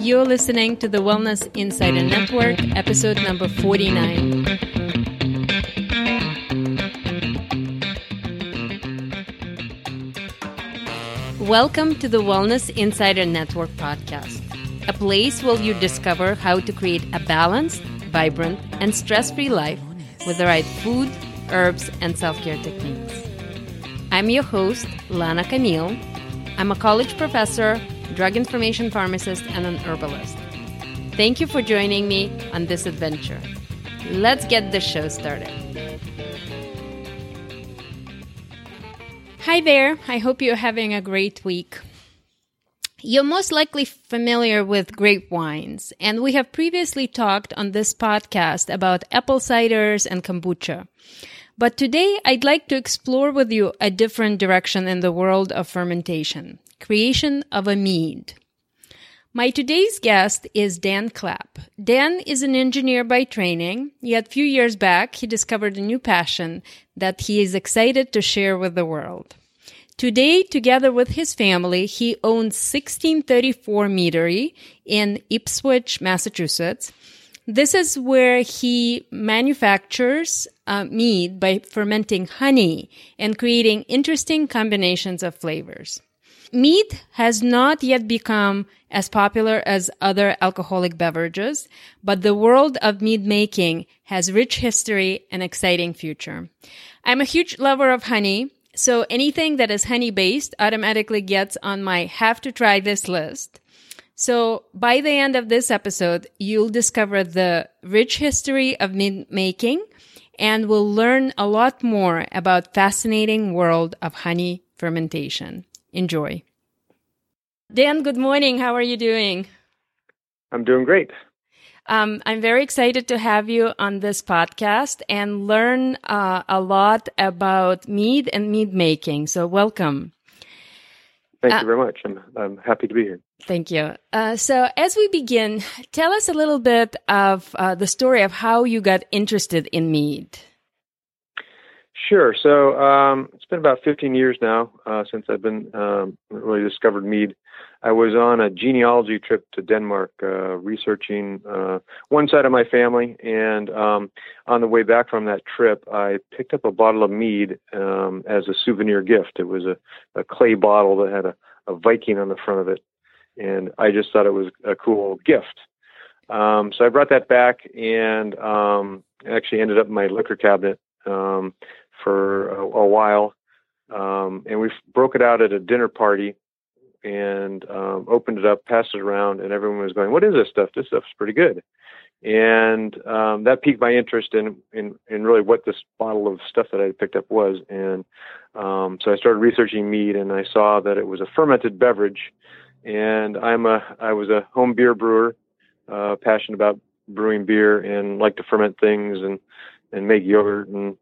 You're listening to the Wellness Insider mm-hmm. Network, episode number 49. Welcome to the Wellness Insider Network podcast, a place where you discover how to create a balanced, vibrant, and stress free life with the right food, herbs, and self care techniques. I'm your host, Lana Camiel. I'm a college professor drug information pharmacist, and an herbalist. Thank you for joining me on this adventure. Let's get the show started. Hi there. I hope you're having a great week. You're most likely familiar with grape wines, and we have previously talked on this podcast about apple ciders and kombucha. But today I'd like to explore with you a different direction in the world of fermentation creation of a mead. My today's guest is Dan Clapp. Dan is an engineer by training, yet few years back he discovered a new passion that he is excited to share with the world. Today, together with his family, he owns 1634 Meadery in Ipswich, Massachusetts. This is where he manufactures uh, mead by fermenting honey and creating interesting combinations of flavors. Mead has not yet become as popular as other alcoholic beverages, but the world of mead making has rich history and exciting future. I'm a huge lover of honey, so anything that is honey based automatically gets on my have to try this list. So by the end of this episode, you'll discover the rich history of mead making and will learn a lot more about fascinating world of honey fermentation. Enjoy. Dan, good morning. How are you doing? I'm doing great. Um, I'm very excited to have you on this podcast and learn uh, a lot about mead and mead making. So, welcome. Thank uh, you very much. I'm, I'm happy to be here. Thank you. Uh, so, as we begin, tell us a little bit of uh, the story of how you got interested in mead. Sure. So um, been about 15 years now uh, since I've been um, really discovered mead. I was on a genealogy trip to Denmark, uh, researching uh, one side of my family, and um, on the way back from that trip, I picked up a bottle of mead um, as a souvenir gift. It was a, a clay bottle that had a, a Viking on the front of it, and I just thought it was a cool gift. Um, so I brought that back and um, actually ended up in my liquor cabinet um, for a, a while. Um, and we broke it out at a dinner party and um, opened it up, passed it around, and everyone was going, "What is this stuff? This stuff's pretty good." And um, that piqued my interest in, in in really what this bottle of stuff that I picked up was. And um, so I started researching mead, and I saw that it was a fermented beverage. And I'm a I was a home beer brewer, uh, passionate about brewing beer, and like to ferment things and and make yogurt and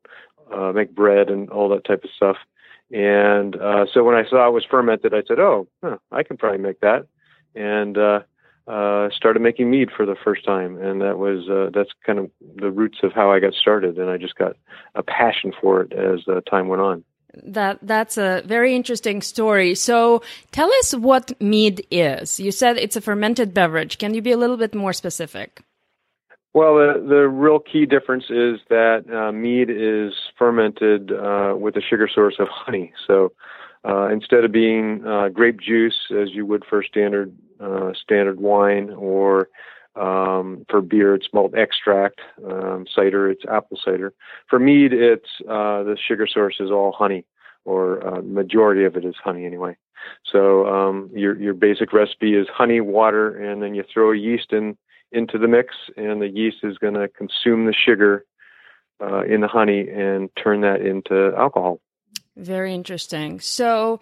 uh, make bread and all that type of stuff. And uh, so when I saw it was fermented, I said, "Oh, huh, I can probably make that," and uh, uh, started making mead for the first time. And that was uh, that's kind of the roots of how I got started. And I just got a passion for it as time went on. That that's a very interesting story. So tell us what mead is. You said it's a fermented beverage. Can you be a little bit more specific? Well, the, the real key difference is that uh, mead is fermented uh, with a sugar source of honey. So uh, instead of being uh, grape juice, as you would for standard uh, standard wine, or um, for beer, it's malt extract. Um, cider, it's apple cider. For mead, it's uh, the sugar source is all honey, or majority of it is honey anyway. So um, your your basic recipe is honey, water, and then you throw yeast in into the mix, and the yeast is going to consume the sugar uh, in the honey and turn that into alcohol. Very interesting. So,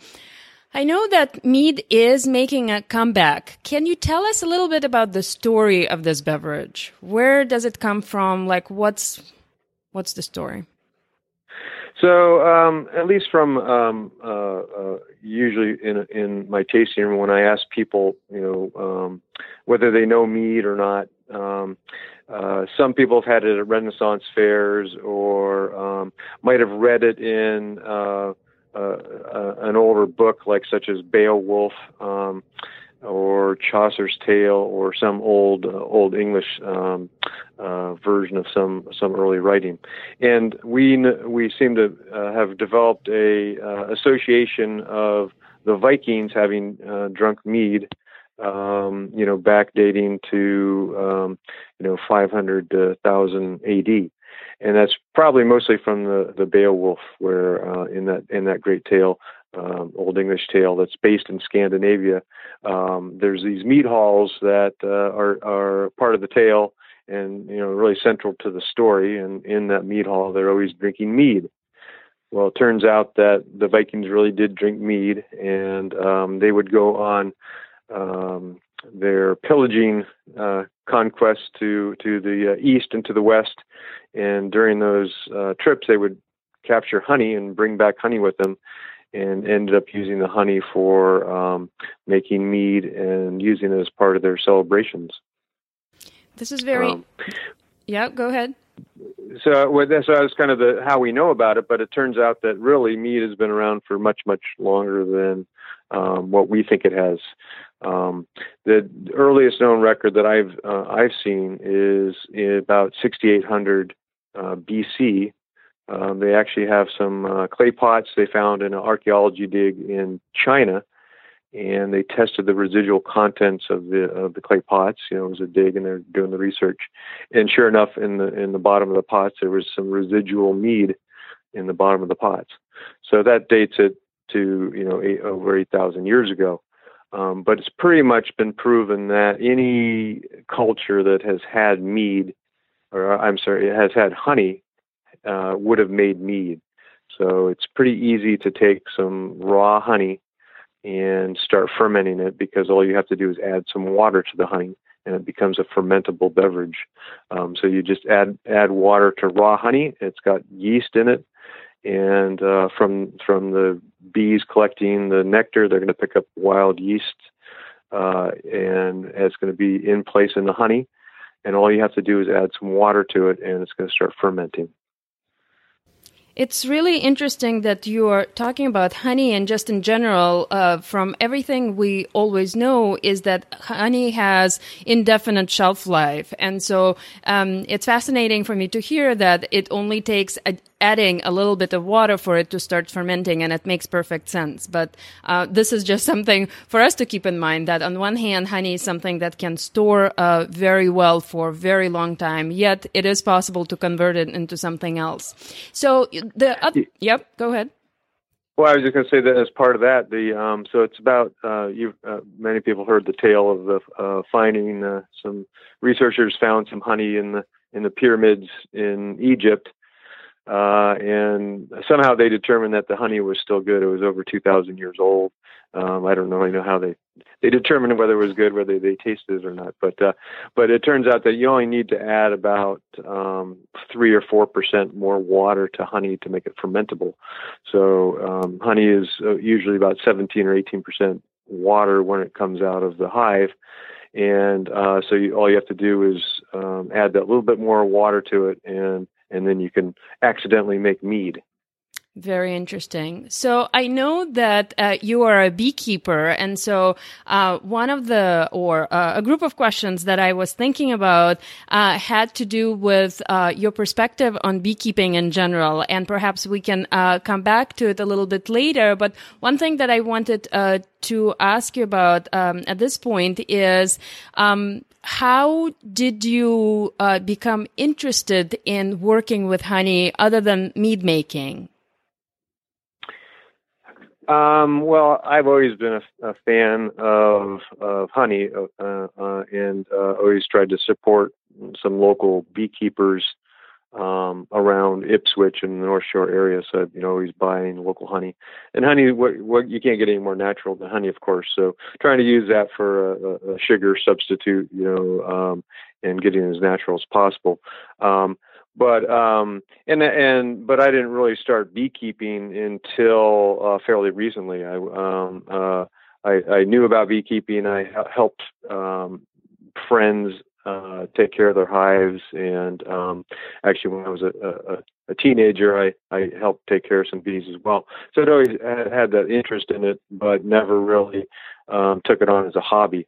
I know that mead is making a comeback. Can you tell us a little bit about the story of this beverage? Where does it come from? Like, what's what's the story? So, um, at least from um, uh, uh, usually in in my tasting room, when I ask people, you know, um, whether they know mead or not, um, uh, some people have had it at Renaissance fairs or um, might have read it in uh, uh, uh, an older book, like such as Beowulf. Um, or Chaucer's tale or some old uh, old English um, uh, version of some some early writing, and we we seem to uh, have developed a uh, association of the Vikings having uh, drunk mead, um, you know, backdating to um, you know 500,000 A.D. And that's probably mostly from the, the Beowulf, where uh, in that in that great tale, um, Old English tale that's based in Scandinavia. Um, there's these mead halls that uh, are are part of the tale, and you know really central to the story. And in that mead hall, they're always drinking mead. Well, it turns out that the Vikings really did drink mead, and um, they would go on um, their pillaging uh, conquests to to the uh, east and to the west. And during those uh, trips, they would capture honey and bring back honey with them and ended up using the honey for um, making mead and using it as part of their celebrations. This is very. Um, yeah, go ahead. So, well, so that's kind of the how we know about it. But it turns out that really mead has been around for much, much longer than um, what we think it has. Um, the earliest known record that I've uh, I've seen is about 6800 uh, BC, um, they actually have some uh, clay pots they found in an archaeology dig in China, and they tested the residual contents of the of the clay pots. You know, it was a dig, and they're doing the research. And sure enough, in the in the bottom of the pots, there was some residual mead in the bottom of the pots. So that dates it to you know eight, over eight thousand years ago. Um, but it's pretty much been proven that any culture that has had mead, or I'm sorry, it has had honey uh, would have made mead. So it's pretty easy to take some raw honey and start fermenting it because all you have to do is add some water to the honey and it becomes a fermentable beverage. Um, so you just add add water to raw honey. It's got yeast in it, and uh, from from the bees collecting the nectar, they're going to pick up wild yeast, uh, and it's going to be in place in the honey. And all you have to do is add some water to it, and it's going to start fermenting. It's really interesting that you are talking about honey and just in general, uh, from everything we always know is that honey has indefinite shelf life. And so, um, it's fascinating for me to hear that it only takes a, adding a little bit of water for it to start fermenting, and it makes perfect sense. But uh, this is just something for us to keep in mind that on one hand, honey is something that can store uh, very well for a very long time, yet it is possible to convert it into something else. So the uh, yep, go ahead. Well, I was just going to say that as part of that, the um, so it's about uh, you. Uh, many people heard the tale of the uh, finding uh, some researchers found some honey in the in the pyramids in Egypt, uh, and somehow they determined that the honey was still good. It was over 2,000 years old. Um, I don't really know how they they determined whether it was good, whether they tasted it or not. But uh, but it turns out that you only need to add about um, three or four percent more water to honey to make it fermentable. So um, honey is uh, usually about 17 or 18 percent water when it comes out of the hive. And uh, so you, all you have to do is um, add that little bit more water to it, and and then you can accidentally make mead. Very interesting. So I know that uh, you are a beekeeper, and so uh, one of the or uh, a group of questions that I was thinking about uh, had to do with uh, your perspective on beekeeping in general, and perhaps we can uh, come back to it a little bit later. But one thing that I wanted to ask you about um, at this point is um, how did you become interested in working with honey other than mead making? Um, well, I've always been a, a fan of of honey, uh, uh, and uh, always tried to support some local beekeepers um, around Ipswich and the North Shore area. So you know, he's buying local honey. And honey, what, what you can't get any more natural than honey, of course. So trying to use that for a, a sugar substitute, you know, um, and getting as natural as possible. Um, but um and and but I didn't really start beekeeping until uh, fairly recently. I um uh I, I knew about beekeeping. I helped um friends uh, take care of their hives. And um, actually, when I was a, a, a teenager, I, I helped take care of some bees as well. So I'd always had that interest in it, but never really um, took it on as a hobby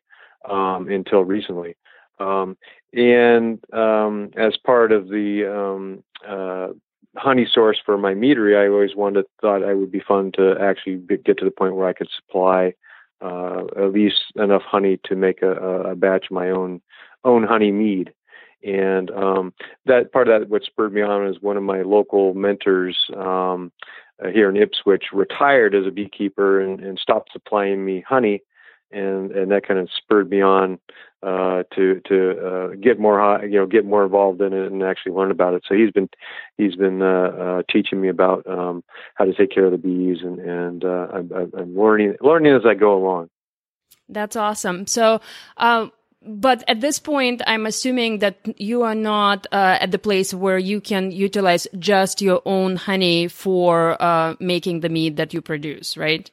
um, until recently. Um, and um, as part of the um, uh, honey source for my meadery, I always wanted thought I would be fun to actually get to the point where I could supply uh, at least enough honey to make a, a batch of my own own honey mead. And um, that part of that, what spurred me on, is one of my local mentors um, uh, here in Ipswich retired as a beekeeper and, and stopped supplying me honey and and that kind of spurred me on uh, to to uh, get more you know get more involved in it and actually learn about it. So he's been he's been uh, uh, teaching me about um, how to take care of the bees and and uh, I'm, I'm, learning learning as I go along. That's awesome. So. Um, but at this point, I'm assuming that you are not uh, at the place where you can utilize just your own honey for making the mead that you produce, right?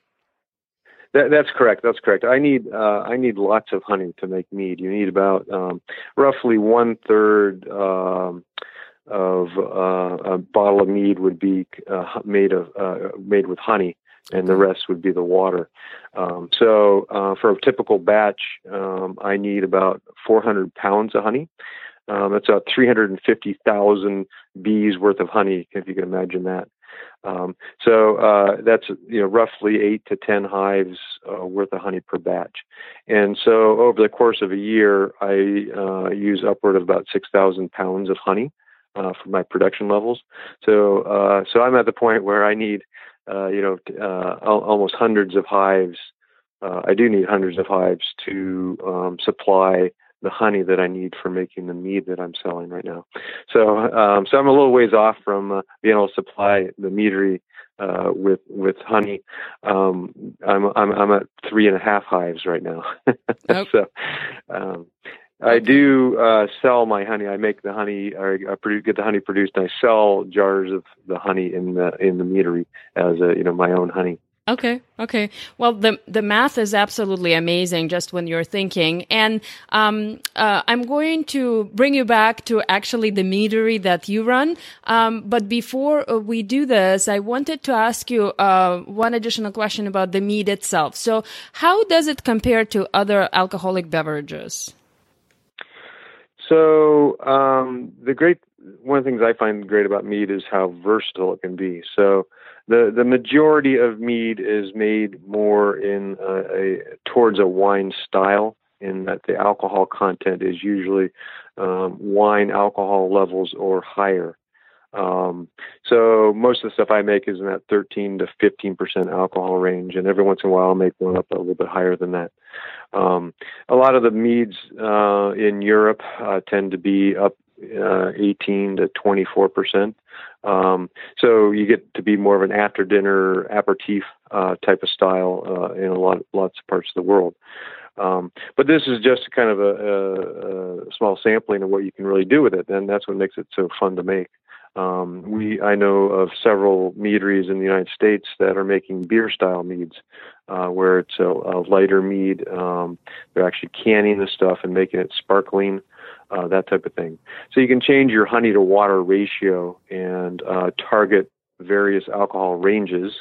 That, that's correct. That's correct. I need uh, I need lots of honey to make mead. You need about um, roughly one third um, of uh, a bottle of mead would be uh, made of uh, made with honey, and the rest would be the water. Um, so uh, for a typical batch, um, I need about 400 pounds of honey. Um, that's about 350,000 bees worth of honey, if you can imagine that. Um, so uh, that's you know roughly eight to ten hives uh, worth of honey per batch, and so over the course of a year, I uh, use upward of about six thousand pounds of honey uh, for my production levels. So uh, so I'm at the point where I need uh, you know almost hundreds of hives. I do need hundreds of hives to um, supply the honey that I need for making the mead that I'm selling right now. So, um, so I'm a little ways off from uh, being able to supply the meadery uh, with with honey. Um, I'm I'm I'm at three and a half hives right now. Nope. so, um, I do uh, sell my honey. I make the honey, or I produce, get the honey produced, and I sell jars of the honey in the in the meadery as a you know my own honey. Okay. Okay. Well, the the math is absolutely amazing. Just when you're thinking, and um, uh, I'm going to bring you back to actually the meadery that you run. Um, but before uh, we do this, I wanted to ask you uh, one additional question about the mead itself. So, how does it compare to other alcoholic beverages? So, um, the great one of the things I find great about mead is how versatile it can be. So the the majority of mead is made more in a, a towards a wine style in that the alcohol content is usually um, wine alcohol levels or higher. Um, so most of the stuff I make is in that 13 to 15 percent alcohol range, and every once in a while I'll make one up a little bit higher than that. Um, a lot of the meads uh, in Europe uh, tend to be up uh, 18 to 24 percent. Um, so you get to be more of an after dinner aperitif uh, type of style uh, in a lot lots of parts of the world. Um, but this is just kind of a, a, a, small sampling of what you can really do with it, and that's what makes it so fun to make. Um, we I know of several meaderies in the United States that are making beer style meads, uh, where it's a, a lighter mead. Um, they're actually canning the stuff and making it sparkling uh, that type of thing. So you can change your honey to water ratio and uh, target various alcohol ranges.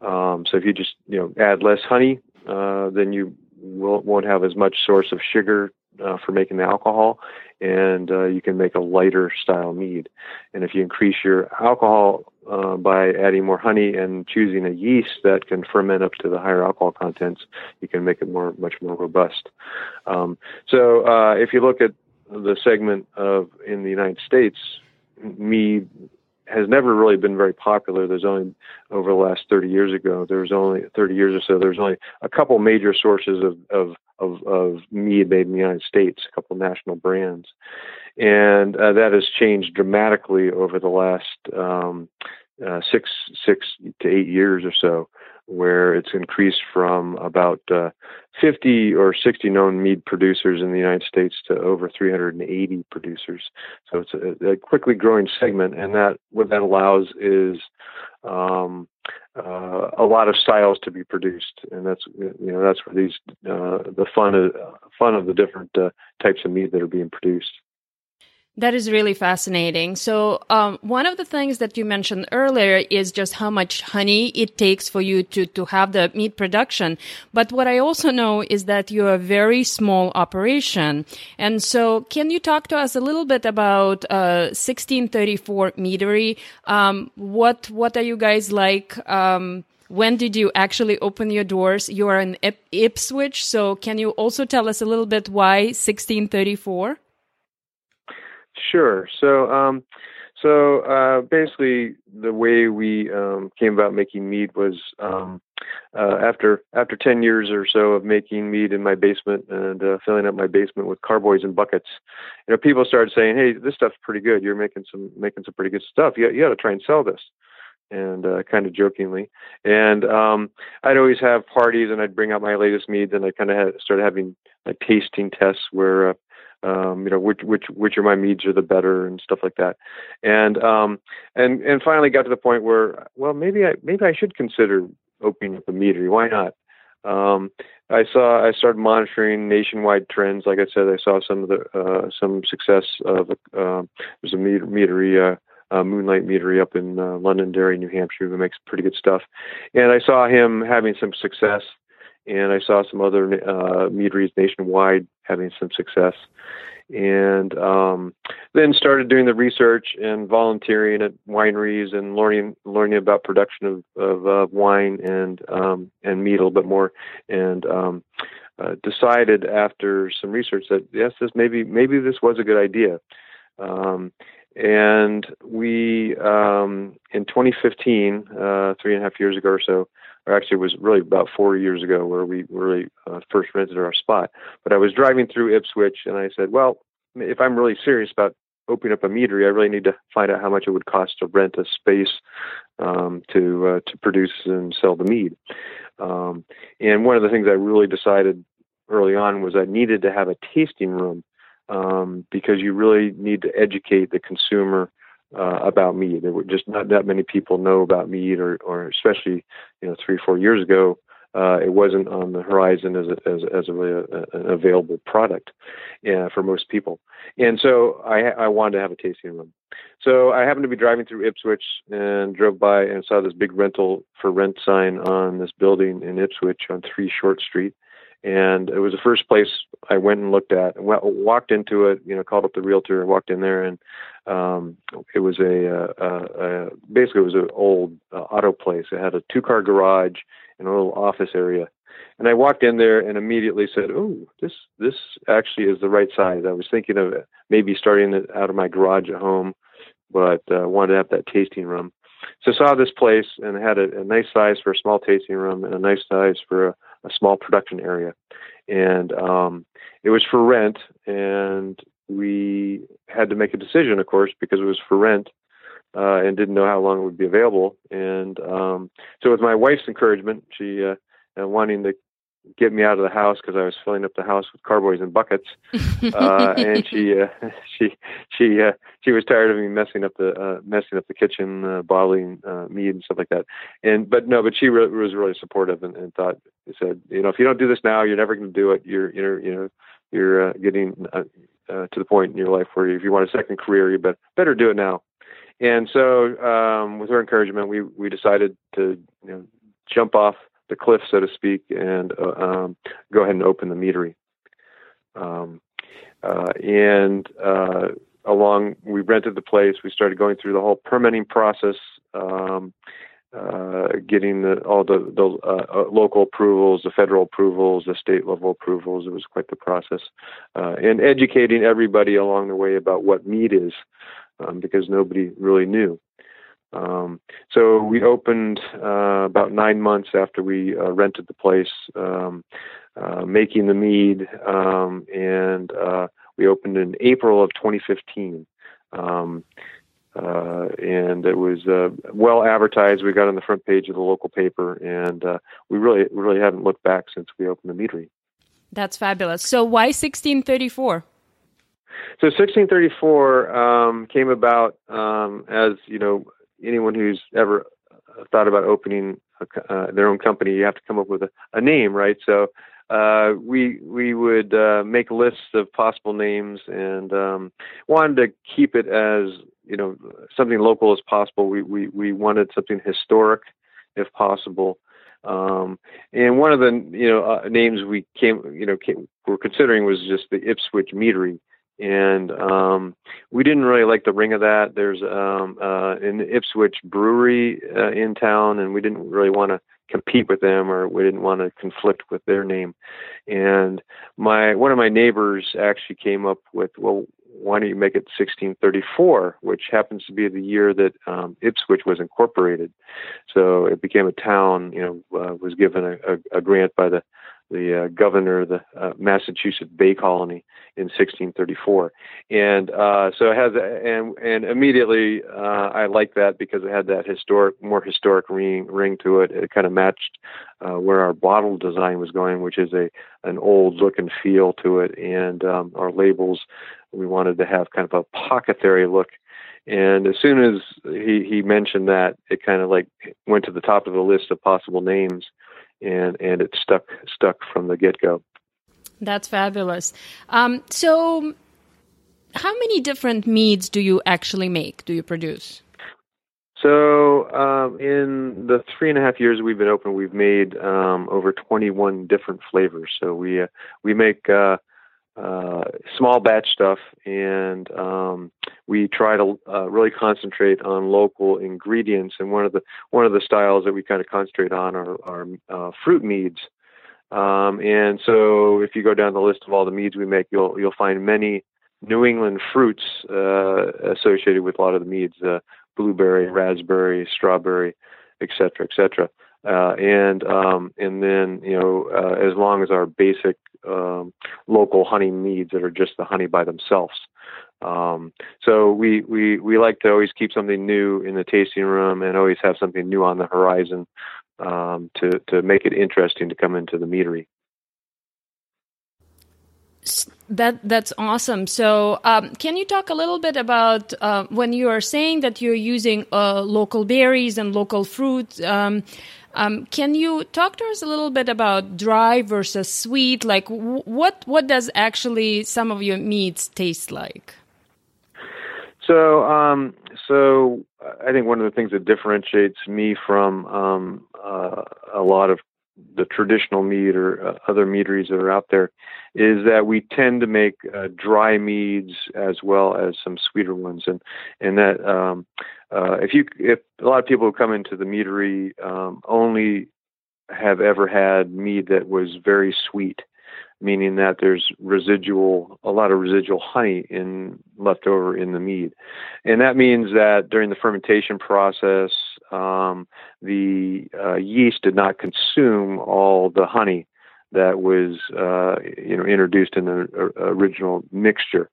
Um, so if you just you know add less honey, uh, then you won't have as much source of sugar uh, for making the alcohol, and uh, you can make a lighter style mead. And if you increase your alcohol uh, by adding more honey and choosing a yeast that can ferment up to the higher alcohol contents, you can make it more, much more robust. Um, so uh, if you look at the segment of in the United States, mead has never really been very popular. There's only over the last 30 years ago, there's only 30 years or so, there's only a couple major sources of, of, of, of mead made in the United States, a couple national brands. And uh, that has changed dramatically over the last um, uh, six six to eight years or so, where it's increased from about uh, 50 or 60 known mead producers in the United States to over 380 producers. So it's a, a quickly growing segment, and that what that allows is um, uh, a lot of styles to be produced, and that's you know that's where these uh, the fun of fun of the different uh, types of mead that are being produced. That is really fascinating. So, um, one of the things that you mentioned earlier is just how much honey it takes for you to, to have the mead production. But what I also know is that you're a very small operation. And so, can you talk to us a little bit about uh, 1634 Meadery? Um, what, what are you guys like? Um, when did you actually open your doors? You are in Ip- Ipswich, so can you also tell us a little bit why 1634? Sure. So, um, so uh, basically, the way we um, came about making mead was um, uh, after after ten years or so of making mead in my basement and uh, filling up my basement with carboys and buckets. You know, people started saying, "Hey, this stuff's pretty good. You're making some making some pretty good stuff. You you got to try and sell this." And uh, kind of jokingly, and um, I'd always have parties, and I'd bring out my latest meads, and I kind of started having like tasting tests where uh, um, you know which which which of my meads are the better and stuff like that. And um and and finally got to the point where well maybe i maybe i should consider opening up a meadery. Why not? Um i saw i started monitoring nationwide trends. Like i said i saw some of the uh some success of uh, there's a meadery uh uh, Moonlight Meadery up in uh, Londonderry, New Hampshire, who makes pretty good stuff. And I saw him having some success, and I saw some other uh, meaderies nationwide having some success and um, then started doing the research and volunteering at wineries and learning learning about production of, of uh, wine and um, and mead a little bit more, and um, uh, decided after some research that yes, this maybe maybe this was a good idea. Um, and we um, in 2015, uh, three and a half years ago or so, or actually it was really about four years ago where we really uh, first rented our spot. But I was driving through Ipswich and I said, well, if I'm really serious about opening up a meadery, I really need to find out how much it would cost to rent a space um, to uh, to produce and sell the mead. Um, and one of the things I really decided early on was I needed to have a tasting room um, because you really need to educate the consumer uh, about mead. There were just not that many people know about mead, or, or especially you know three or four years ago, uh, it wasn't on the horizon as a, as, as a, a, an available product uh, for most people. And so I, I wanted to have a tasting room. So I happened to be driving through Ipswich and drove by and saw this big rental for rent sign on this building in Ipswich on 3 Short Street and it was the first place I went and looked at. Went, Walked into it, you know, called up the realtor, walked in there, and um, it was a, uh, uh, uh, basically it was an old uh, auto place. It had a two-car garage and a little office area. And I walked in there and immediately said, "Oh, this this actually is the right size." I was thinking of maybe starting it out of my garage at home, but uh, wanted to have that tasting room. So saw this place and had a, a nice size for a small tasting room and a nice size for a a small production area, and um, it was for rent. And we had to make a decision, of course, because it was for rent. Uh, and didn't know how long it would be available. And um, so, with my wife's encouragement, she uh, wanting to get me out of the house because I was filling up the house with carboys and buckets. Uh, and she, uh, she, she, uh, she was tired of me messing up the, uh, messing up the kitchen, uh, bottling, uh, mead and stuff like that. And, but no, but she re- was really supportive and, and thought, said, you know, if you don't do this now, you're never going to do it. You're, you're, you know, you're uh, getting uh, uh, to the point in your life where if you want a second career, you better, better do it now. And so, um, with her encouragement, we, we decided to, you know, jump off the cliff, so to speak, and uh, um, go ahead and open the meadery. Um, uh, and uh, along, we rented the place. We started going through the whole permitting process, um, uh, getting the, all the, the uh, uh, local approvals, the federal approvals, the state level approvals. It was quite the process, and educating everybody along the way about what mead is, um, because nobody really knew. Um, so we opened uh, about nine months after we uh, rented the place, um, uh, making the mead, um, and uh, we opened in April of 2015. Um, uh, and it was uh, well advertised. We got on the front page of the local paper, and uh, we really really haven't looked back since we opened the meadery. That's fabulous. So why 1634? So 1634 um, came about um, as you know anyone who's ever thought about opening a, uh, their own company, you have to come up with a, a name, right? So uh, we we would uh, make lists of possible names and um, wanted to keep it as you know something local as possible. We we we wanted something historic, if possible. Um, and one of the you know uh, names we came you know came, were considering was just the Ipswich Meadery, and um, we didn't really like the ring of that. There's um, uh, an Ipswich Brewery uh, in town, and we didn't really want to compete with them, or we didn't want to conflict with their name. And my one of my neighbors actually came up with, well, why don't you make it 1634, which happens to be the year that um, Ipswich was incorporated. So it became a town. You know, uh, was given a, a, a grant by the the uh, governor of the uh, Massachusetts Bay Colony in 1634, and uh, so it has and and immediately uh, I like that because it had that historic, more historic ring ring to it. It kind of matched uh, where our bottle design was going, which is a an old look and feel to it, and um, our labels we wanted to have kind of apothecary look. And as soon as he, he mentioned that, it kind of like went to the top of the list of possible names and and it stuck stuck from the get go. That's fabulous. Um, so, how many different meads do you actually make? Do you produce? So, um, in the three and a half years we've been open, we've made um, over 21 different flavors. So we uh, we make uh, uh, small batch stuff, and um, we try to uh, really concentrate on local ingredients. And one of the one of the styles that we kind of concentrate on are, are uh, fruit meads. Um, and so, if you go down the list of all the meads we make, you'll you'll find many New England fruits uh, associated with a lot of the meads: uh, blueberry, raspberry, strawberry, etc., etc. Uh, and um, and then you know uh, as long as our basic um, local honey meads that are just the honey by themselves. Um, so we, we we like to always keep something new in the tasting room and always have something new on the horizon um, to to make it interesting to come into the meadery. That that's awesome. So, um, can you talk a little bit about uh, when you are saying that you're using uh, local berries and local fruit? Um, um, can you talk to us a little bit about dry versus sweet? Like, what what does actually some of your meads taste like? So, um, so I think one of the things that differentiates me from um, uh, a lot of the traditional mead or uh, other meaderies that are out there is that we tend to make uh, dry meads as well as some sweeter ones, and and that um, uh, if you if a lot of people who come into the meadery um, only have ever had mead that was very sweet, meaning that there's residual a lot of residual honey in left over in the mead, and that means that during the fermentation process, um, the uh, yeast did not consume all the honey that was uh, you know introduced in the uh, original mixture.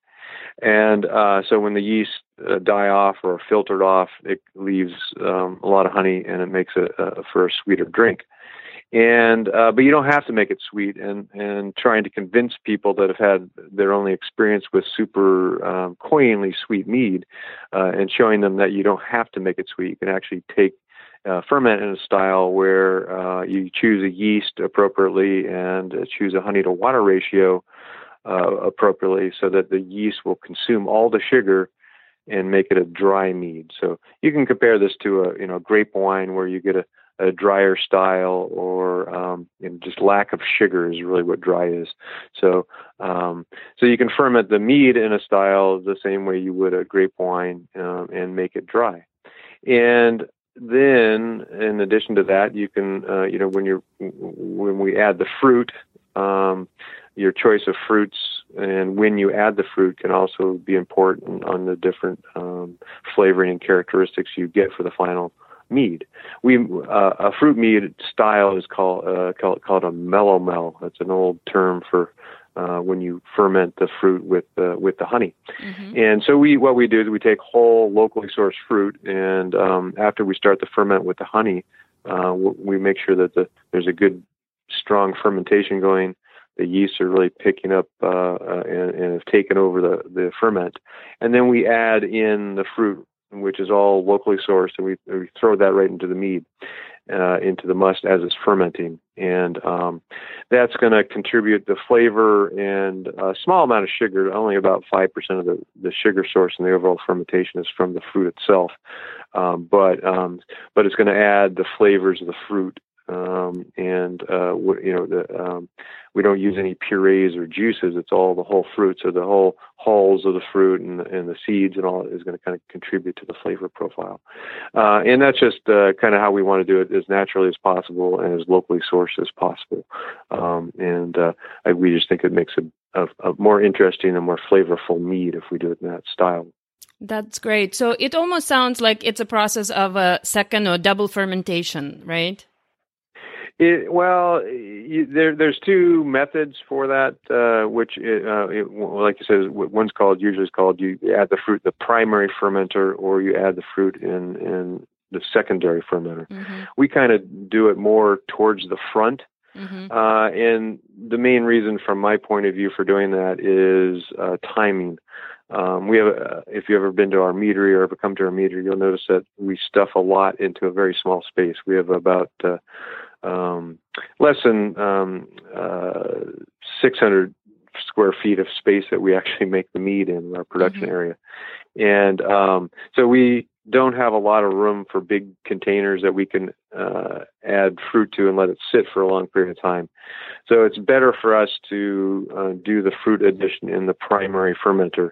And uh, so when the yeast uh, die off or filtered off, it leaves um, a lot of honey and it makes it uh, for a sweeter drink. And uh, but you don't have to make it sweet. And and trying to convince people that have had their only experience with super um, cloyingly sweet mead, uh, and showing them that you don't have to make it sweet. You can actually take uh, ferment in a style where uh, you choose a yeast appropriately and uh, choose a honey to water ratio uh, appropriately so that the yeast will consume all the sugar and make it a dry mead. So you can compare this to a you know grape wine where you get a, a drier style or um, you know, just lack of sugar is really what dry is. So um, so you can ferment the mead in a style the same way you would a grape wine um, and make it dry. And then in addition to that you can uh, you know when you're when we add the fruit um, your choice of fruits and when you add the fruit can also be important on the different um, flavoring and characteristics you get for the final mead. We uh, a fruit mead style is called uh, called called a melomel. That's an old term for uh, when you ferment the fruit with the with the honey. Mm-hmm. And so we what we do is we take whole locally sourced fruit, and um, after we start the ferment with the honey, uh, we make sure that the, there's a good strong fermentation going. The yeasts are really picking up uh, uh, and, and have taken over the, the ferment, and then we add in the fruit which is all locally sourced, and we, we throw that right into the mead uh, into the must as it's fermenting, and um, that's going to contribute the flavor and a small amount of sugar. Only about five percent of the, the sugar source in the overall fermentation is from the fruit itself, um, but um, but it's going to add the flavors of the fruit um, and uh, you know the, um, we don't use any purees or juices. It's all the whole fruit, so the whole hulls of the fruit and, and the seeds and all is going to kind of contribute to the flavor profile. Uh, and that's just uh, kind of how we want to do it as naturally as possible and as locally sourced as possible. Um, and uh, I, we just think it makes a, a, a more interesting and more flavorful mead if we do it in that style. That's great. So it almost sounds like it's a process of a second or double fermentation, right? It, well, you, there, there's two methods for that, uh, which, uh, it, like you said, one's called usually is called you add the fruit the primary fermenter, or you add the fruit in in the secondary fermenter. Mm-hmm. We kind of do it more towards the front. Mm-hmm. Uh, and the main reason, from my point of view, for doing that is uh, timing. Um, we have, uh, if you've ever been to our meadery or ever come to our meadery, you'll notice that we stuff a lot into a very small space. We have about uh, um, less than um, uh, 600 square feet of space that we actually make the mead in our production mm-hmm. area. And um, so we don't have a lot of room for big containers that we can uh, add fruit to and let it sit for a long period of time. So it's better for us to uh, do the fruit addition in the primary fermenter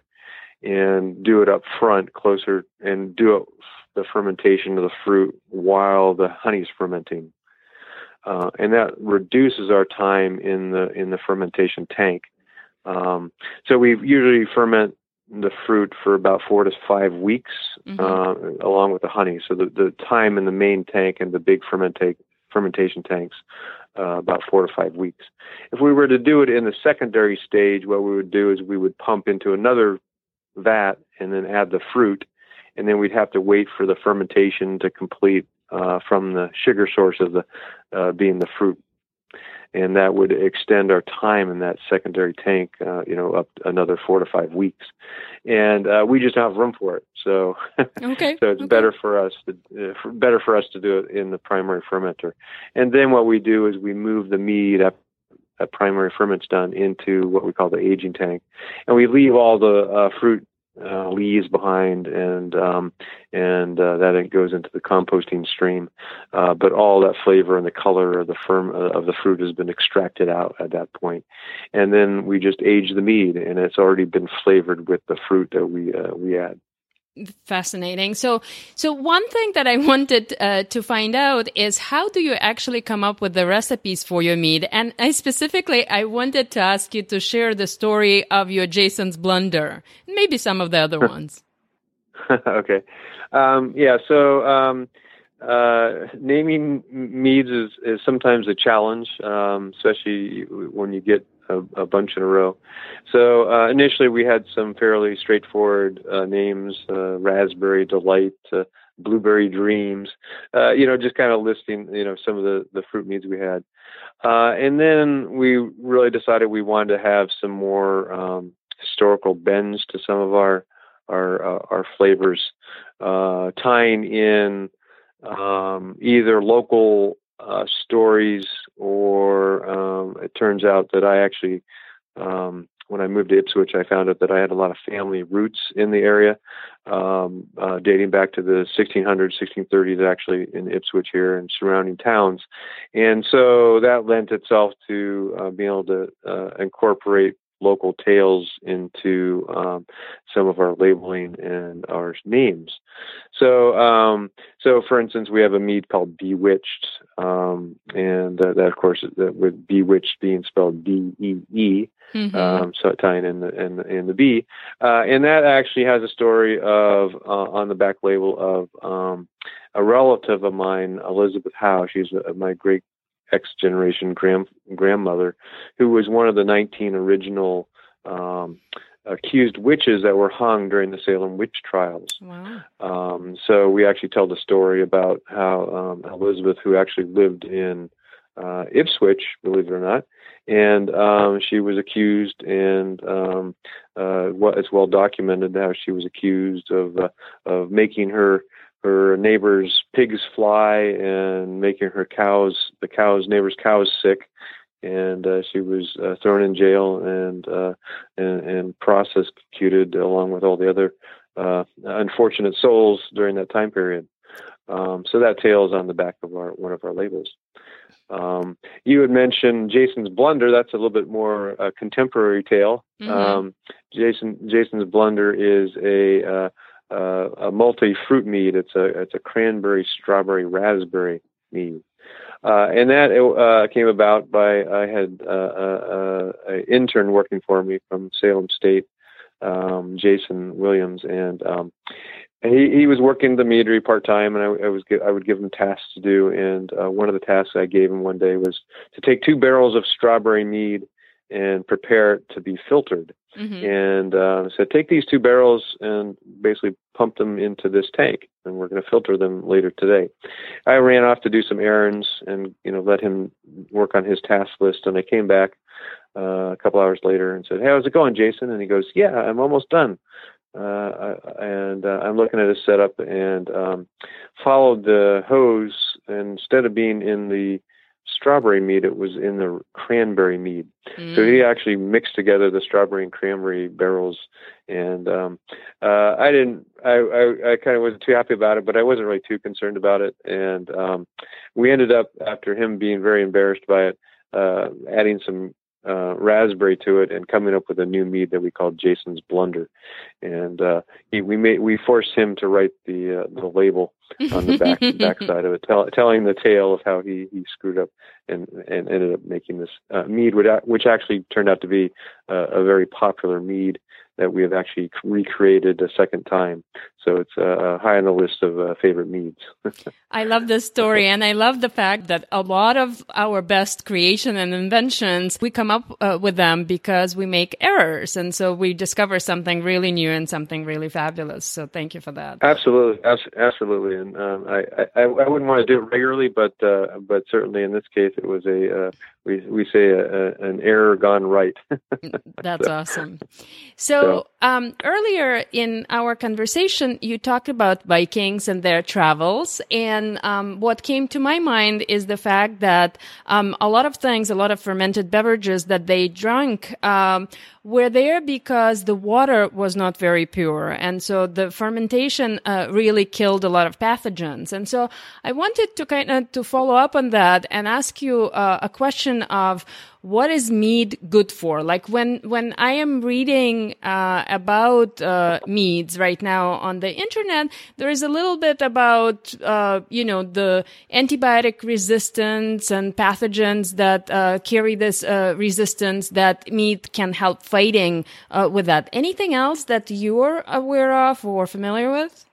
and do it up front closer and do it, the fermentation of the fruit while the honey's fermenting uh, and that reduces our time in the in the fermentation tank. Um, so we usually ferment the fruit for about four to five weeks, mm-hmm. uh, along with the honey. So the, the time in the main tank and the big fermenta- fermentation tanks, uh, about four to five weeks. If we were to do it in the secondary stage, what we would do is we would pump into another vat and then add the fruit, and then we'd have to wait for the fermentation to complete uh, from the sugar source of the uh, being the fruit, and that would extend our time in that secondary tank, uh, you know, up another four to five weeks, and uh, we just don't have room for it. So, okay. so it's okay. better for us to uh, for, better for us to do it in the primary fermenter, and then what we do is we move the mead up that primary ferment's done into what we call the aging tank, and we leave all the uh, fruit uh, leaves behind, and um, and uh, that goes into the composting stream. Uh, but all that flavor and the color of the firm uh, of the fruit has been extracted out at that point, and then we just age the mead, and it's already been flavored with the fruit that we uh, we add fascinating. So so one thing that i wanted uh, to find out is how do you actually come up with the recipes for your mead and i specifically i wanted to ask you to share the story of your jason's blunder maybe some of the other ones. Okay. Um, yeah so um, uh, naming meads is, is sometimes a challenge um, especially when you get a, a bunch in a row. So uh, initially, we had some fairly straightforward uh, names: uh, Raspberry Delight, uh, Blueberry Dreams. Uh, you know, just kind of listing you know some of the the fruit meads we had. Uh, and then we really decided we wanted to have some more um, historical bends to some of our our our flavors, tying in um, either local uh, stories, or um, it turns out that I actually, um, when I moved to Ipswich, I found out that I had a lot of family roots in the area, um, uh, dating back to the 1600s, 1630s, actually in Ipswich here and surrounding towns, and so that lent itself to uh, being able to uh, incorporate local tales into um, some of our labeling and our names. So, um, so for instance, we have a mead called Bewitched, um, and uh, that, of course, that with Bewitched being spelled B E E, mm-hmm. um, so tying in the in, in the B, uh, and that actually has a story of uh, on the back label of um, a relative of mine, Elizabeth Howe. She's a, my great X generation grand grandmother, who was one of the 19 original um, accused witches that were hung during the Salem witch trials. Wow. Um, so we actually tell the story about how um, Elizabeth, who actually lived in uh, Ipswich, believe it or not, and um, she was accused, and um, uh, it's well documented how she was accused of uh, of making her her neighbor's pigs fly and making her cows the cows neighbors cows sick and uh, she was uh, thrown in jail and, uh, and and prosecuted along with all the other uh, unfortunate souls during that time period. Um, so that tale is on the back of our one of our labels. Um, you had mentioned Jason's Blunder. That's a little bit more a contemporary tale. Mm-hmm. Um, Jason Jason's Blunder is a uh, uh, a multi fruit mead. It's a it's a cranberry, strawberry, raspberry mead. Uh, and that uh, came about by I had uh, uh, an intern working for me from Salem State, um, Jason Williams, and um, he he was working the meadery part time, and I, I was I would give him tasks to do, and uh, one of the tasks I gave him one day was to take two barrels of strawberry mead and prepare it to be filtered. Mm-hmm. And uh, said, take these two barrels and basically pump them into this tank, and we're going to filter them later today. I ran off to do some errands and you know let him work on his task list, and I came back uh, a couple hours later and said, "Hey, how's it going, Jason?" And he goes, "Yeah, I'm almost done." Uh, and uh, I'm looking at his setup and um, followed the hose. Instead of being in the strawberry mead, it was in the cranberry mead. Mm. So he mm. actually mixed together the strawberry and cranberry barrels, and um, uh, I didn't. I, I, I kind of wasn't too happy about it, but I wasn't really too concerned about it. And um, we ended up, after him being very embarrassed by it, uh, adding some uh, raspberry to it and coming up with a new mead that we called Jason's Blunder. And uh, he, we made we forced him to write the uh, the label on the back back side of it, tell, telling the tale of how he he screwed up and and ended up making this uh, mead, which actually turned out to be uh, a very popular mead that we have actually recreated a second time. So it's uh, high on the list of uh, favorite meads. I love this story, and I love the fact that a lot of our best creation and inventions we come up uh, with them because we make errors, and so we discover something really new and something really fabulous. So thank you for that. Absolutely, absolutely, and um, I, I, I wouldn't want to do it regularly, but uh, but certainly in this case it was a uh, we we say a, a, an error gone right. That's so, awesome. So, so. Um, earlier in our conversation, you talked about Vikings and their travels, and um, what came to my mind is the fact that um, a lot of things, a lot of fermented beverages that they drank um, were there because the water was not very pure. And so the fermentation uh, really killed a lot of pathogens. And so I wanted to kind of to follow up on that and ask you uh, a question of what is mead good for? Like when when I am reading uh, about uh, meads right now on the internet, there is a little bit about uh, you know the antibiotic resistance and pathogens that uh, carry this uh, resistance that mead can help fighting uh, with that. Anything else that you're aware of or familiar with?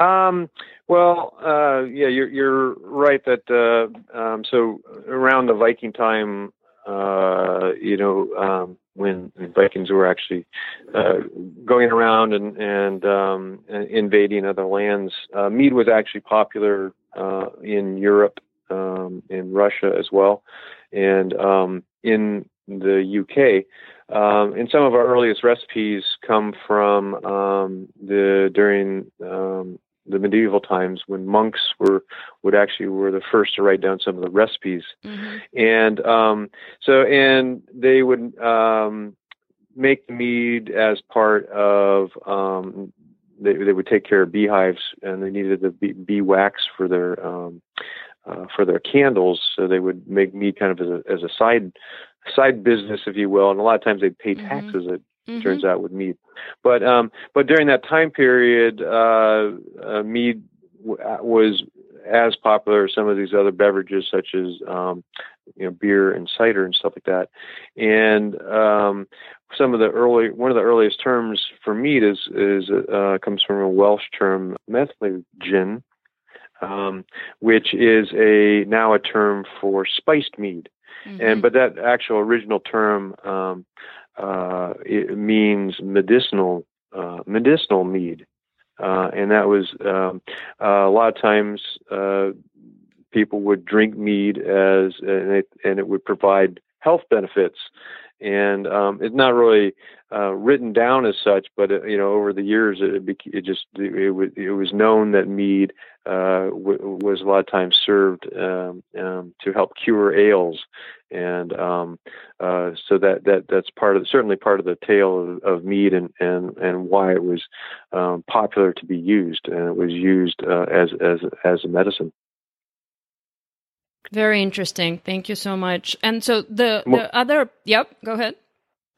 Um, well, uh, yeah, you're you're right that uh, um, so around the Viking time, uh, you know, um, when Vikings were actually uh, going around and and um, invading other lands, uh, mead was actually popular uh, in Europe, um, in Russia as well, and um, in the UK. Um, and some of our earliest recipes come from um, the during um, the medieval times when monks were would actually were the first to write down some of the recipes mm-hmm. and um, so and they would um, make the mead as part of um, they, they would take care of beehives and they needed the bee, bee wax for their um, uh, for their candles so they would make mead kind of as a, as a side side business if you will and a lot of times they'd pay mm-hmm. taxes mm-hmm mm-hmm. turns out with mead. But um, but during that time period, uh, uh, mead w- uh, was as popular as some of these other beverages, such as um, you know beer and cider and stuff like that. And um, some of the early one of the earliest terms for mead is is uh, comes from a Welsh term, gin. um, which is a now a term for spiced mead. Mm-hmm. And but that actual original term um, uh, it means medicinal uh, medicinal mead, uh, and that was um, a lot of times uh, people would drink mead as and it, and it would provide health benefits and um, it's not really uh, written down as such, but uh, you know, over the years, it, it just it, it, it was known that mead uh, w- was a lot of times served um, um, to help cure ails, and um, uh, so that that that's part of certainly part of the tale of, of mead and and and why it was um, popular to be used, and it was used uh, as as as a medicine. Very interesting. Thank you so much. And so the the other, yep, go ahead.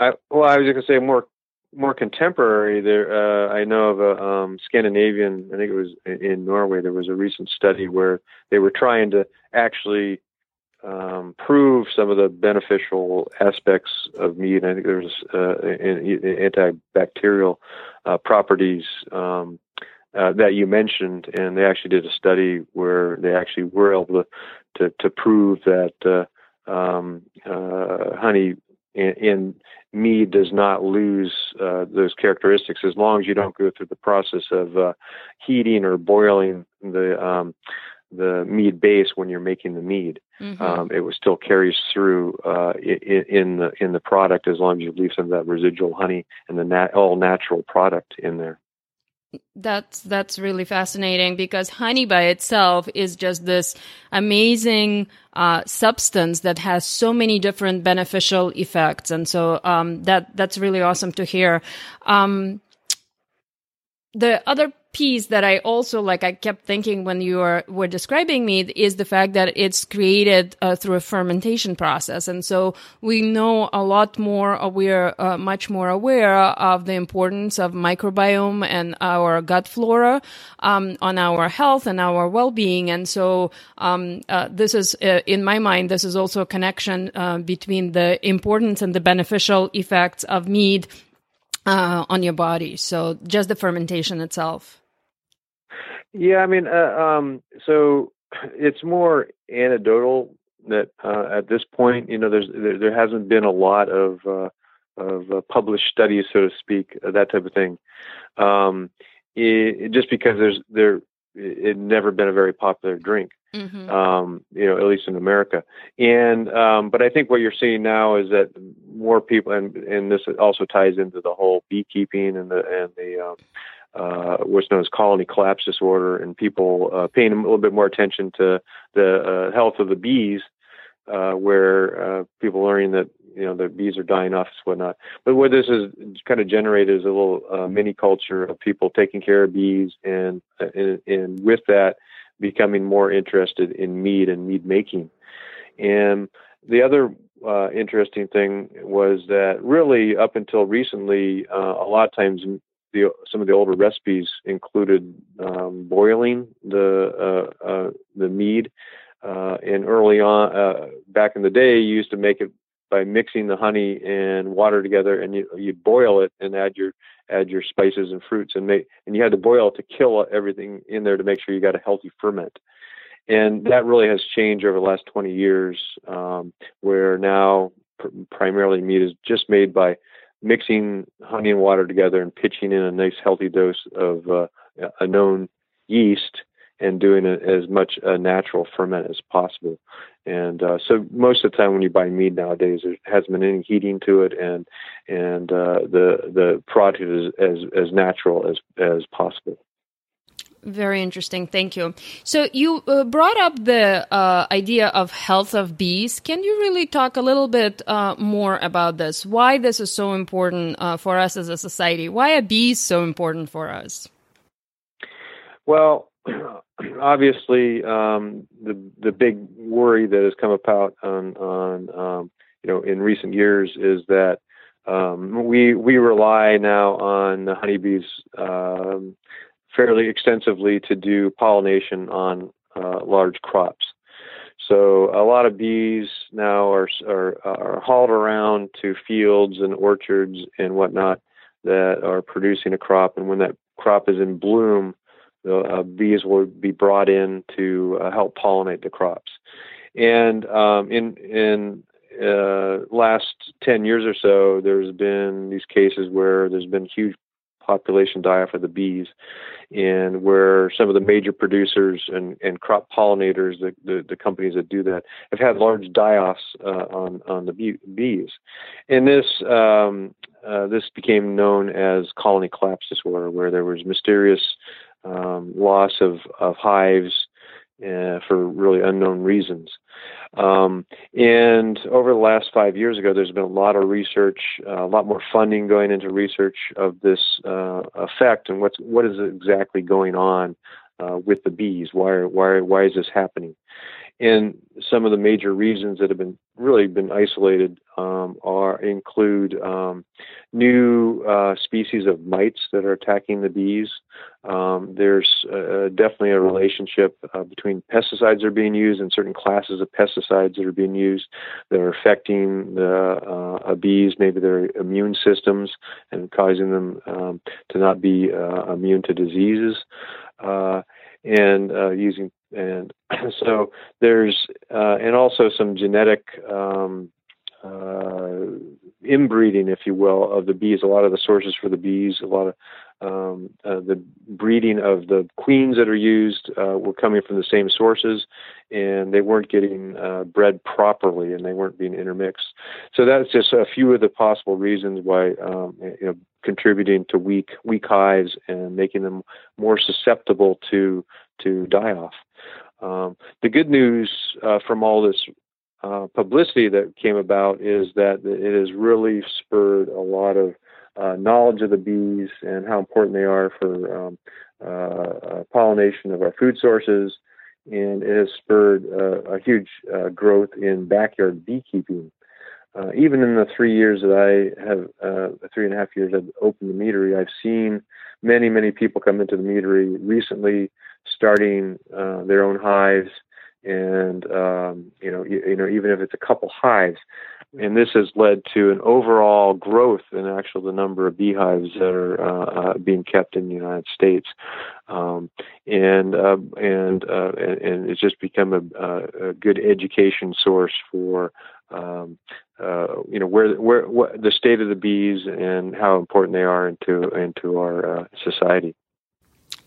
I, well, I was going to say more more contemporary. There, uh, I know of a um, Scandinavian. I think it was in Norway. There was a recent study where they were trying to actually um, prove some of the beneficial aspects of mead. I think there's uh, antibacterial uh, properties um, uh, that you mentioned, and they actually did a study where they actually were able to to, to prove that uh, um, uh, honey in, in, mead does not lose uh, those characteristics as long as you don't go through the process of uh, heating or boiling the um, the mead base when you're making the mead. Mm-hmm. Um, it was still carries through uh, in, in, the in the product as long as you leave some of that residual honey and the nat- all natural product in there. That's that's really fascinating because honey by itself is just this amazing uh, substance that has so many different beneficial effects, and so um, that that's really awesome to hear. Um, the other piece that I also like, I kept thinking when you were, were describing me is the fact that it's created uh, through a fermentation process. And so we know a lot more, uh, we're uh, much more aware of the importance of microbiome and our gut flora um, on our health and our well-being. And so um, uh, this is, uh, in my mind, this is also a connection uh, between the importance and the beneficial effects of mead uh, on your body. So just the fermentation itself. Yeah, I mean, uh, um, so it's more anecdotal that uh, at this point, you know, there's there, there hasn't been a lot of uh, of uh, published studies, so to speak, uh, that type of thing. Um, it, just because there's there it never been a very popular drink, mm-hmm. um, you know, at least in America. And um, but I think what you're seeing now is that more people, and and this also ties into the whole beekeeping and the and the um, uh, what's known as colony collapse disorder, and people uh, paying a little bit more attention to the uh, health of the bees, uh, where uh, people learning that you know the bees are dying off and whatnot. But what this has kind of generated is a little mini culture of people taking care of bees, and, and and with that, becoming more interested in mead and mead making. And the other uh, interesting thing was that really up until recently, uh, a lot of times the some of the older recipes included um, boiling the uh, uh, the mead, uh, and early on, uh, back in the day, you used to make it by mixing the honey and water together, and you you boil it and add your add your spices and fruits, and make and you had to boil it to kill everything in there to make sure you got a healthy ferment. And that really has changed over the last 20 years, um, where now pr- primarily mead is just made by mixing honey and water together and pitching in a nice healthy dose of uh, a known yeast and doing a, as much a natural ferment as possible. And uh, so most of the time when you buy mead nowadays, there hasn't been any heating to it, and and uh, the the product is as as natural as as possible. Very interesting. Thank you. So you uh, brought up the uh, idea of health of bees. Can you really talk a little bit uh, more about this? Why this is so important uh, for us as a society? Why are bees so important for us? Well, obviously, um, the the big worry that has come about on on um, you know in recent years is that um, we we rely now on the honeybees um, fairly extensively to do pollination on uh, large crops. So a lot of bees now are, are, are hauled around to fields and orchards and whatnot that are producing a crop, and when that crop is in bloom, uh, bees will be brought in to uh, help pollinate the crops. And um, in in uh, last 10 years or so, there's been these cases where there's been huge population die off of the bees, and where some of the major producers and, and crop pollinators, the, the, the companies that do that, have had large die-offs uh, on on the bee, bees, and this um, uh, this became known as colony collapse disorder, where there was mysterious um, loss of, of hives uh, for really unknown reasons. Um, and over the last five years ago, there's been a lot of research, uh, a lot more funding going into research of this uh, effect and what's what is exactly going on uh, with the bees. Why why why is this happening? And some of the major reasons that have been really been isolated um, are include um, new uh, species of mites that are attacking the bees. Um, there's uh, definitely a relationship uh, between pesticides that are being used and certain classes of pesticides that are being used that are affecting the uh, bees, maybe their immune systems, and causing them um, to not be uh, immune to diseases. Uh, and using and so there's uh, and also some genetic um, uh, inbreeding, if you will, of the bees. A lot of the sources for the bees, a lot of um, uh, the breeding of the queens that are used uh, were coming from the same sources, and they weren't getting uh, bred properly, and they weren't being intermixed. So that's just a few of the possible reasons why um, you know contributing to weak weak hives and making them more susceptible to to die off. Um, the good news uh, from all this uh, publicity that came about is that it has really spurred a lot of uh, knowledge of the bees and how important they are for um, uh, uh, pollination of our food sources, and it has spurred uh, a huge growth in backyard beekeeping. even in the three years that I have, three and a half years I've opened the meadery, I've seen many, many people come into the meadery recently starting uh, their own hives, and um, you know, you, you, know, even if it's a couple hives, and this has led to an overall growth in actually the number of beehives that are uh, uh, being kept in the United States, um, and, uh, and, uh, and and it's just become a, a good education source for. Um, uh, you know where where what, the state of the bees and how important they are into into our uh, society.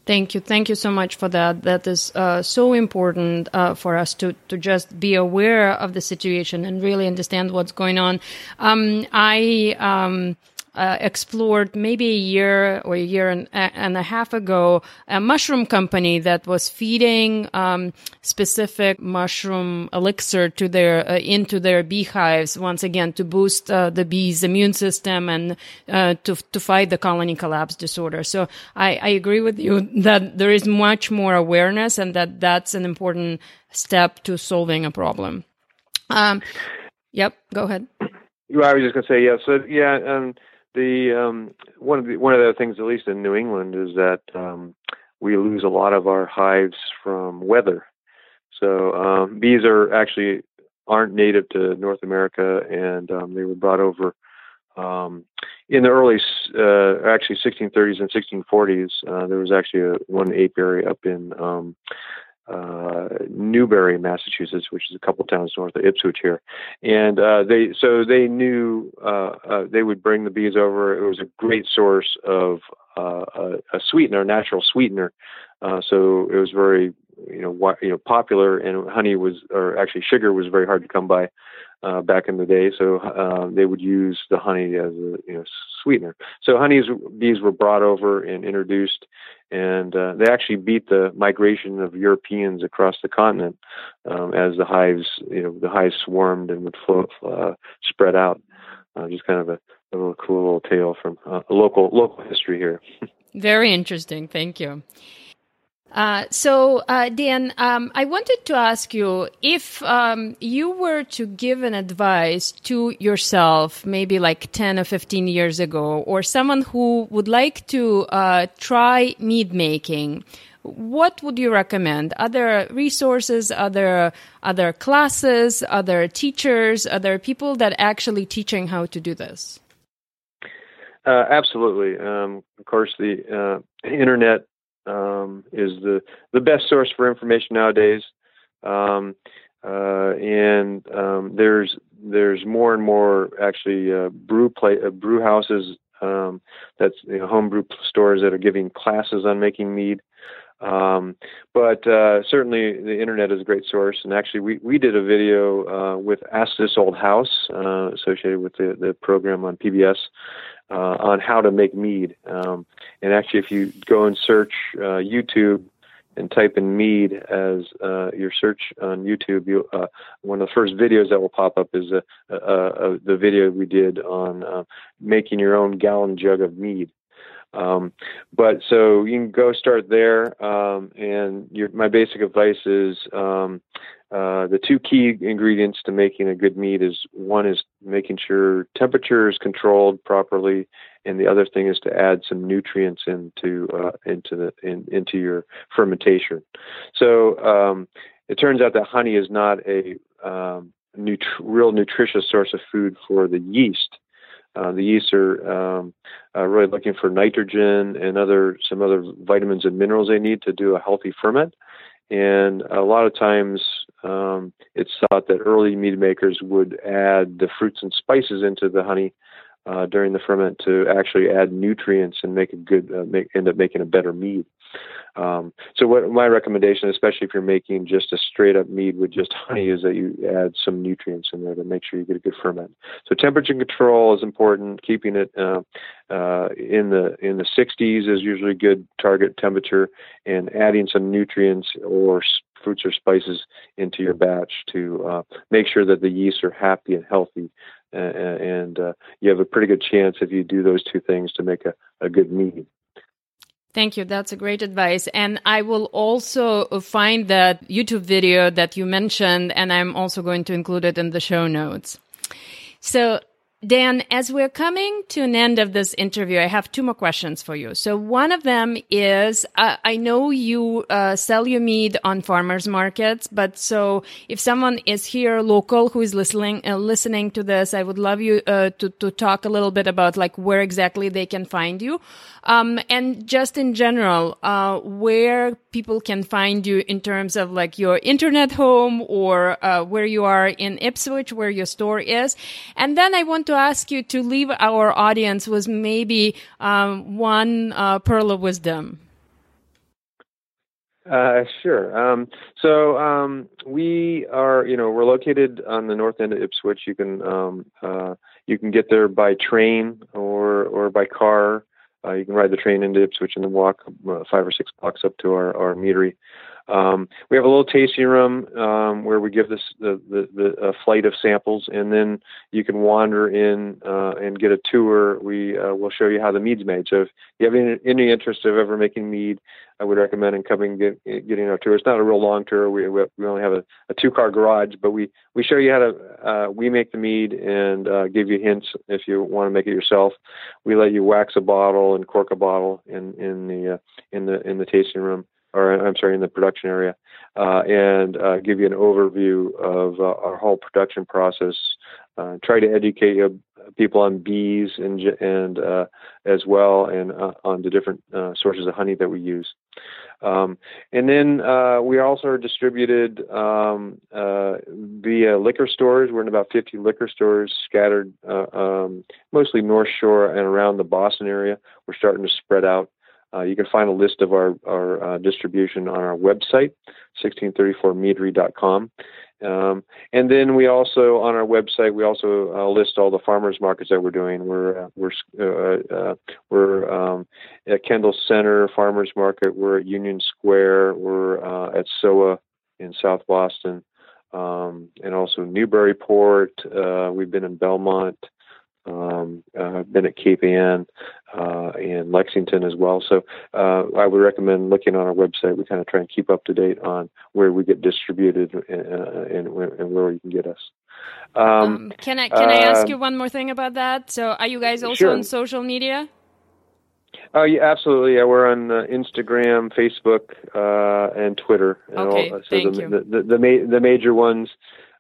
Thank you. Thank you so much for that. That is uh, so important uh, for us to, to just be aware of the situation and really understand what's going on. Um, I, um, uh, explored maybe a year or a year and, and, a half ago a mushroom company that was feeding um, specific mushroom elixir to their uh, into their beehives once again to boost uh, the bees' immune system and uh, to to fight the colony collapse disorder. So I, I agree with you that there is much more awareness and that that's an important step to solving a problem. Um, yep, go ahead. Well, I was just to say, yeah. So, yeah, um, the um, one of the one of the things, at least in New England, is that um, we lose a lot of our hives from weather. So um, bees are actually aren't native to North America, and um, they were brought over um, in the early, uh, actually 1630s and 1640s. Uh, there was actually a, one apiary up in um, uh, Newbury, Massachusetts, which is a couple towns north of Ipswich here, and uh, they so they knew uh, uh, they would bring the bees over. It was a great source of uh, a, a sweetener, a natural sweetener. Uh, so it was very you know wi- you know popular, and honey was or actually sugar was very hard to come by uh, back in the day. So uh, they would use the honey as a you know sweetener. So honey's bees were brought over and introduced, and uh, they actually beat the migration of Europeans across the continent um, as the hives you know the hives swarmed and would flow, uh, spread out. Uh, just kind of a, a little cool little tale from uh, local local history here. Very interesting. Thank you. Uh, so, uh, Dan, um, I wanted to ask you if um, you were to give an advice to yourself, maybe like 10 or 15 years ago, or someone who would like to uh, try mead making, what would you recommend? Other resources, other other classes, other teachers, other people that actually teaching how to do this? Uh, absolutely. Um, of course, the uh, internet um, is the the best source for information nowadays. Um, uh, and um, there's there's more and more actually uh, brew play uh, brew houses um, that's you know, home brew stores that are giving classes on making mead. Um, but uh, certainly the internet is a great source. And actually, we, we did a video uh, with Ask This Old House uh, associated with the, the program on PBS uh, on how to make mead. Um, and actually, if you go and search uh, YouTube and type in mead as uh, your search on YouTube, you, uh, one of the first videos that will pop up is uh, uh, uh, the video we did on uh, making your own gallon jug of mead. Um, but so you can go start there, um, and your, my basic advice is um, uh, the two key ingredients to making a good mead is one is making sure temperature is controlled properly, and the other thing is to add some nutrients into uh, into the in, into your fermentation. So um, it turns out that honey is not a um, nut- real nutritious source of food for the yeast. Uh, the yeast are um, uh, really looking for nitrogen and other some other vitamins and minerals they need to do a healthy ferment. And a lot of times, um, it's thought that early mead makers would add the fruits and spices into the honey uh, during the ferment to actually add nutrients and make a good uh, make end up making a better mead. Um, so what my recommendation, especially if you're making just a straight up mead with just honey, is that you add some nutrients in there to make sure you get a good ferment. So temperature control is important. Keeping it uh, uh, in the in the 60s is usually a good target temperature, and adding some nutrients or fruits or spices into your batch to uh, make sure that the yeasts are happy and healthy. And uh, you have a pretty good chance if you do those two things to make a, a good mead. Thank you. That's a great advice. And I will also find that YouTube video that you mentioned, and I'm also going to include it in the show notes. So Dan, as we're coming to an end of this interview, I have two more questions for you. So one of them is, uh, I know you uh, sell your mead on farmers markets, but so if someone is here local who is listening uh, listening to this, I would love you uh, to to talk a little bit about like where exactly they can find you, um, and just in general, uh, where people can find you in terms of like your internet home or uh, where you are in Ipswich, where your store is, and then I want to ask you to leave our audience with maybe um, one uh, pearl of wisdom. Uh, sure. Um, so um, we are, you know, we're located on the north end of Ipswich. You can um, uh, you can get there by train or or by car. Uh, you can ride the train into Ipswich and then walk uh, five or six blocks up to our our meadery. Um, we have a little tasting room um, where we give this the, the, the flight of samples, and then you can wander in uh, and get a tour. We uh, will show you how the mead's made. So if you have any, any interest of ever making mead, I would recommend in coming get, getting our tour. It's not a real long tour. We we only have a, a two car garage, but we we show you how to uh, we make the mead and uh, give you hints if you want to make it yourself. We let you wax a bottle and cork a bottle in in the uh, in the in the tasting room or I'm sorry, in the production area, uh, and uh, give you an overview of uh, our whole production process. Uh, try to educate people on bees and and uh, as well, and uh, on the different sources of honey that we use. Um, and then we also are distributed um, via liquor stores. We're in about 50 liquor stores scattered um, mostly North Shore and around the Boston area. We're starting to spread out uh, you can find a list of our, our uh, distribution on our website, 1634meadery.com. Um, and then we also on our website we also uh, list all the farmers markets that we're doing. We're uh, we're uh, uh, we're um, at Kendall Center Farmers Market. We're at Union Square. We're at SoWa in South Boston, um, and also Newburyport. we've been in Belmont. Um, uh, I've been at Ann uh, and Lexington as well. So uh, I would recommend looking on our website. We kind of try and keep up to date on where we get distributed and, uh, and, and where you can get us. Um, um, can I can I ask you one more thing about that? So are you guys also sure. on social media? Oh yeah, absolutely. Yeah, we're on uh, Instagram, Facebook, uh, and Twitter. And okay, all, so thank the, you. The the, the, ma- the major ones,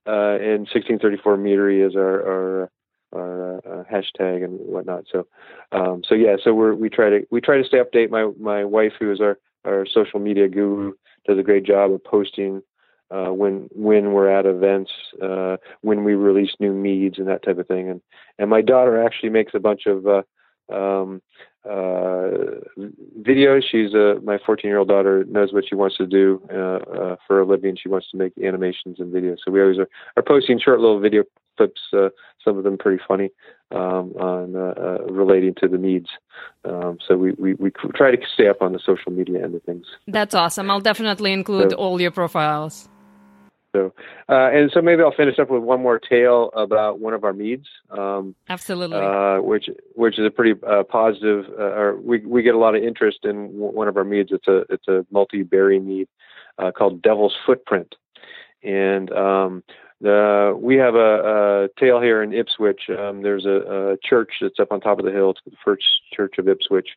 uh, and 1634 Meadery is our, our our uh, hashtag and whatnot. So, um, so yeah, so we we try to we try to stay update. My my wife, who is our our social media guru does a great job of posting uh, when when we're at events, uh, when we release new meads and that type of thing. And and my daughter actually makes a bunch of uh, um, uh, videos. She's a my 14 year old daughter knows what she wants to do uh, uh, for a living. She wants to make animations and videos. So we always are, are posting short little video clips. Uh, some of them pretty funny um, on uh, uh, relating to the meads. Um, so we, we we try to stay up on the social media end of things. That's awesome. I'll definitely include so, all your profiles. So, uh, and so maybe I'll finish up with one more tale about one of our meads. Um, Absolutely. Uh, which which is a pretty uh, positive. Uh, or we we get a lot of interest in one of our meads. It's a it's a multi berry mead uh, called Devil's Footprint, and um, the, we have a, a tale here in Ipswich. Um, there's a, a, church that's up on top of the hill. It's the First Church of Ipswich,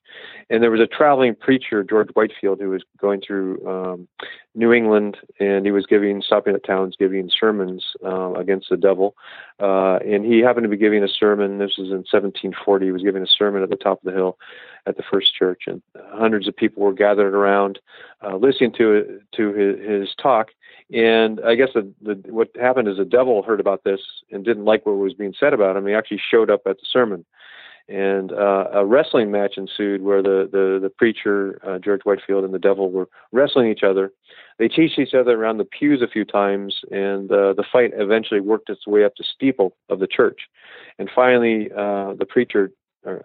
and there was a traveling preacher, George Whitefield, who was going through um, New England, and he was giving, stopping at towns, giving sermons uh, against the devil. Uh, and he happened to be giving a sermon. This was in 1740. He was giving a sermon at the top of the hill at the First Church, and hundreds of people were gathered around, uh, listening to to his, his talk and I guess the, the, what happened is the devil heard about this and didn't like what was being said about him. He actually showed up at the sermon, and uh, a wrestling match ensued where the the, the preacher uh, George Whitefield and the devil were wrestling each other. They chased each other around the pews a few times, and uh, the fight eventually worked its way up the steeple of the church. And finally, uh, the preacher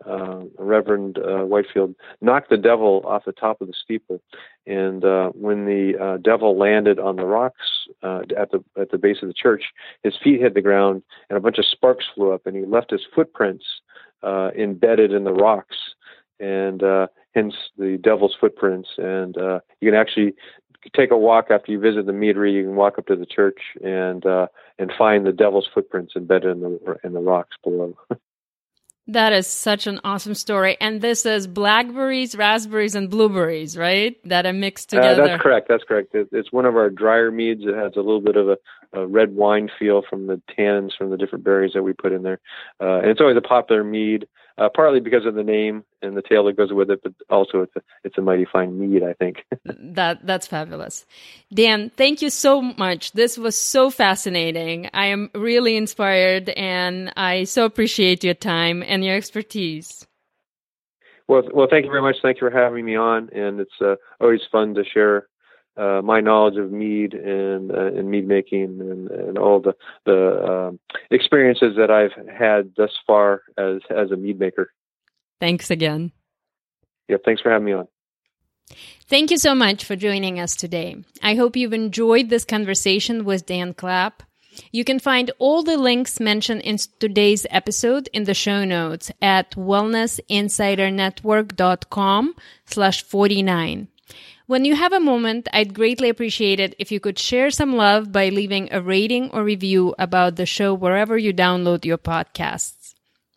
uh, Reverend uh, Whitefield knocked the devil off the top of the steeple, and uh, when the uh, devil landed on the rocks uh, at the at the base of the church, his feet hit the ground, and a bunch of sparks flew up, and he left his footprints uh, embedded in the rocks, and hence the devil's footprints. And you can actually take a walk after you visit the meadery. You can walk up to the church and and find the devil's footprints embedded in the in the rocks below. That is such an awesome story. And this is blackberries, raspberries, and blueberries, right? That are mixed together. Uh, that's correct. That's correct. It's one of our drier meads. It has a little bit of a, a red wine feel from the tannins from the different berries that we put in there. Uh, and it's always a popular mead uh, partly because of the name and the tale that goes with it, but also it's a it's a mighty fine mead, I think. that that's fabulous, Dan. Thank you so much. This was so fascinating. I am really inspired, and I so appreciate your time and your expertise. Well, well, thank you very much. Thank you for having me on, and it's uh, always fun to share uh, my knowledge of mead and uh, and mead making and, and all the the um, experiences that I've had thus far as as a mead maker. Thanks again. Yeah, thanks for having me on. Thank you so much for joining us today. I hope you've enjoyed this conversation with Dan Clapp. You can find all the links mentioned in today's episode in the show notes at wellnessinsidernetwork.com slash 49. When you have a moment, I'd greatly appreciate it if you could share some love by leaving a rating or review about the show wherever you download your podcasts.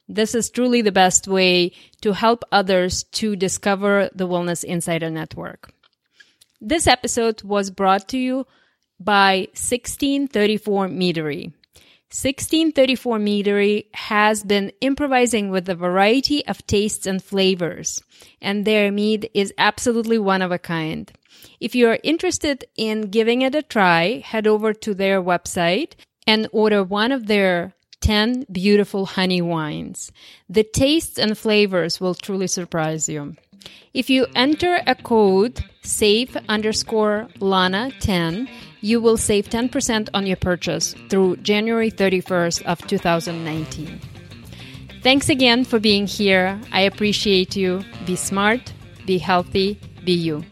This is truly the best way to help others to discover the Wellness Insider Network. This episode was brought to you by 1634 Meadery. 1634 Meadery has been improvising with a variety of tastes and flavors, and their mead is absolutely one of a kind. If you are interested in giving it a try, head over to their website and order one of their 10 beautiful honey wines. The tastes and flavors will truly surprise you. If you enter a code save underscore Lana 10, you will save 10% on your purchase through January 31st of 2019. Thanks again for being here. I appreciate you. Be smart, be healthy, be you.